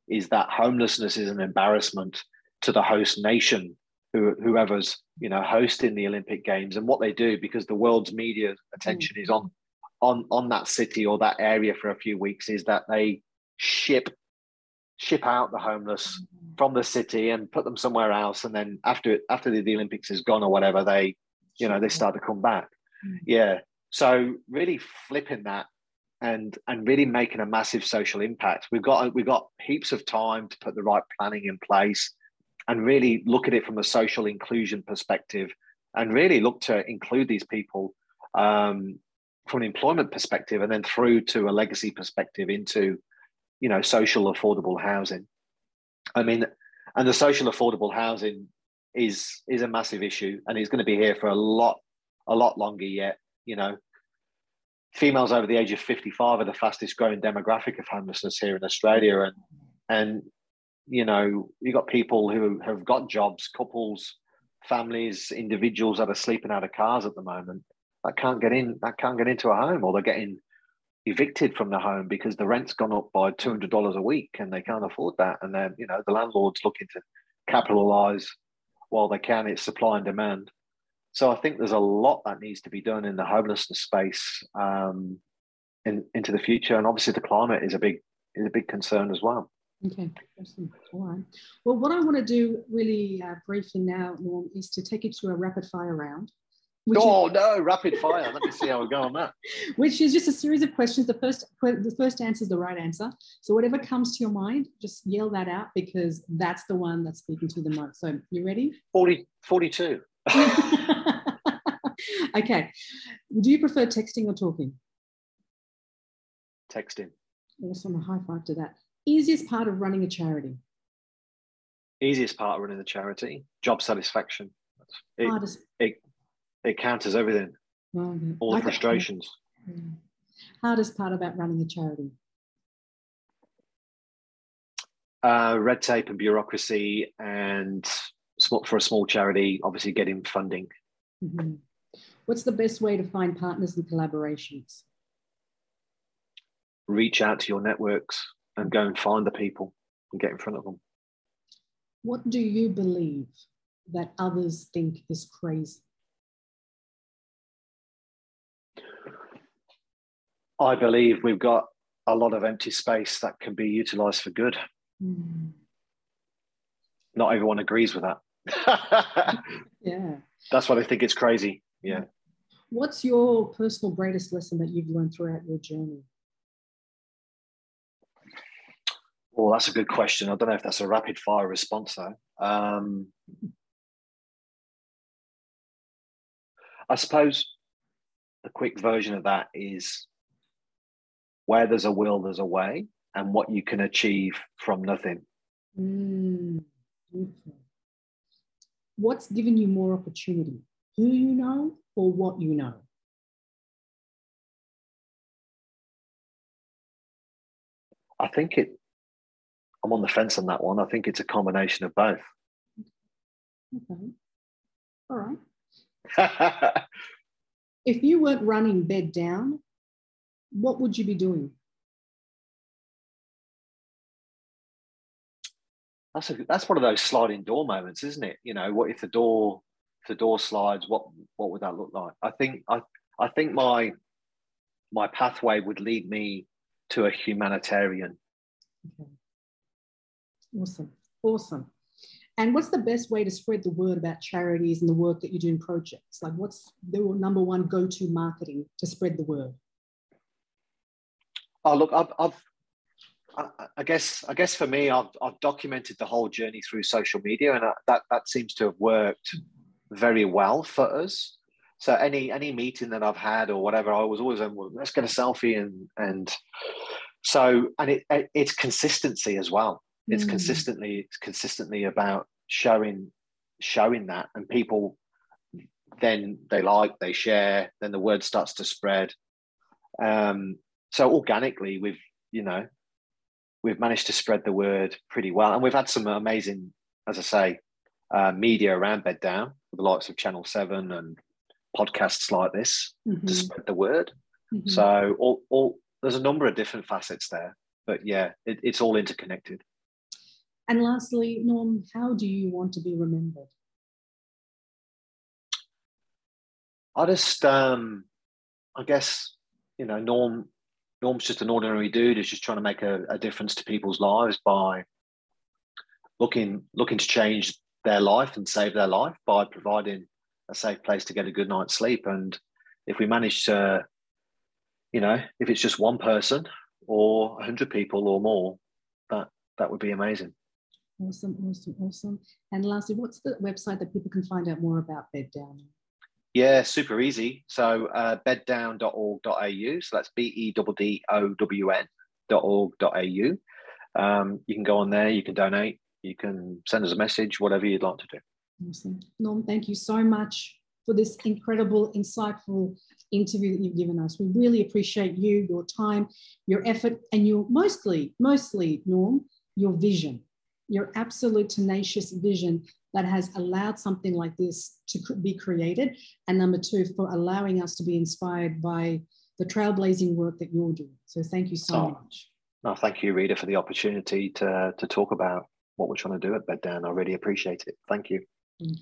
is that homelessness is an embarrassment to the host nation, who, whoever's, you know, hosting the Olympic Games and what they do because the world's media attention mm. is on on on that city or that area for a few weeks is that they ship ship out the homeless mm-hmm. from the city and put them somewhere else and then after after the, the olympics is gone or whatever they you know they start to come back mm. yeah so really flipping that and and really making a massive social impact. We've got we've got heaps of time to put the right planning in place and really look at it from a social inclusion perspective and really look to include these people um, from an employment perspective and then through to a legacy perspective into you know social affordable housing. I mean, and the social affordable housing is is a massive issue, and it's going to be here for a lot a lot longer yet. You know, females over the age of 55 are the fastest growing demographic of homelessness here in Australia, and and you know you've got people who have got jobs, couples, families, individuals that are sleeping out of cars at the moment that can't get in that can't get into a home, or they're getting evicted from the home because the rent's gone up by two hundred dollars a week and they can't afford that, and then you know the landlord's looking to capitalize while they can. It's supply and demand. So I think there's a lot that needs to be done in the homelessness space um, in, into the future, and obviously the climate is a big is a big concern as well. Okay, awesome. All right. Well, what I want to do really uh, briefly now, Norm, is to take you to a rapid fire round. oh is, no, rapid fire! Let me see how we go on that. Which is just a series of questions. The first, the first answer is the right answer. So whatever comes to your mind, just yell that out because that's the one that's speaking to the most. So you ready? 40, 42. okay. Do you prefer texting or talking? Texting. Awesome. A high five to that. Easiest part of running a charity? Easiest part of running the charity? Job satisfaction. It, Hardest. it, it counters everything. All the frustrations. Hardest part about running a charity? Uh, red tape and bureaucracy and for a small charity, obviously getting funding. Mm-hmm. What's the best way to find partners and collaborations? Reach out to your networks and go and find the people and get in front of them. What do you believe that others think is crazy? I believe we've got a lot of empty space that can be utilized for good. Mm. Not everyone agrees with that. yeah. That's why they think it's crazy. Yeah. What's your personal greatest lesson that you've learned throughout your journey? Oh, that's a good question. I don't know if that's a rapid fire response though. Um, I suppose a quick version of that is where there's a will, there's a way, and what you can achieve from nothing. Mm, what's given you more opportunity? Who you know or what you know? I think it, I'm on the fence on that one. I think it's a combination of both. Okay. All right. if you weren't running bed down, what would you be doing? That's a, that's one of those sliding door moments, isn't it? You know, what if the door if the door slides? What what would that look like? I think I I think my my pathway would lead me to a humanitarian. Okay. Awesome, awesome. And what's the best way to spread the word about charities and the work that you do in projects? Like, what's the number one go-to marketing to spread the word? Oh, look, I've, I've I, guess I guess for me, I've I've documented the whole journey through social media, and that that seems to have worked very well for us. So any any meeting that I've had or whatever, I was always um, well, let's get a selfie and and so and it, it it's consistency as well. It's mm. consistently it's consistently about showing showing that, and people then they like they share, then the word starts to spread. Um, so organically, we've you know we've managed to spread the word pretty well. And we've had some amazing, as I say, uh, media around Bed Down, with the likes of Channel 7 and podcasts like this mm-hmm. to spread the word. Mm-hmm. So all, all there's a number of different facets there. But yeah, it, it's all interconnected. And lastly, Norm, how do you want to be remembered? I just, um, I guess, you know, Norm Norm's just an ordinary dude who's just trying to make a, a difference to people's lives by looking looking to change their life and save their life by providing a safe place to get a good night's sleep. And if we manage to, you know, if it's just one person or a hundred people or more, that that would be amazing. Awesome, awesome, awesome. And lastly, what's the website that people can find out more about Bed Down? Yeah, super easy. So uh, beddown.org.au. So that's B E D D O W N.org.au. Um, you can go on there, you can donate, you can send us a message, whatever you'd like to do. Awesome. Norm, thank you so much for this incredible, insightful interview that you've given us. We really appreciate you, your time, your effort, and your mostly, mostly, Norm, your vision, your absolute tenacious vision that has allowed something like this to be created. And number two, for allowing us to be inspired by the trailblazing work that you're doing. So thank you so oh, much. No, thank you, Rita, for the opportunity to, to talk about what we're trying to do at Bed Down. I really appreciate it. Thank you. Mm.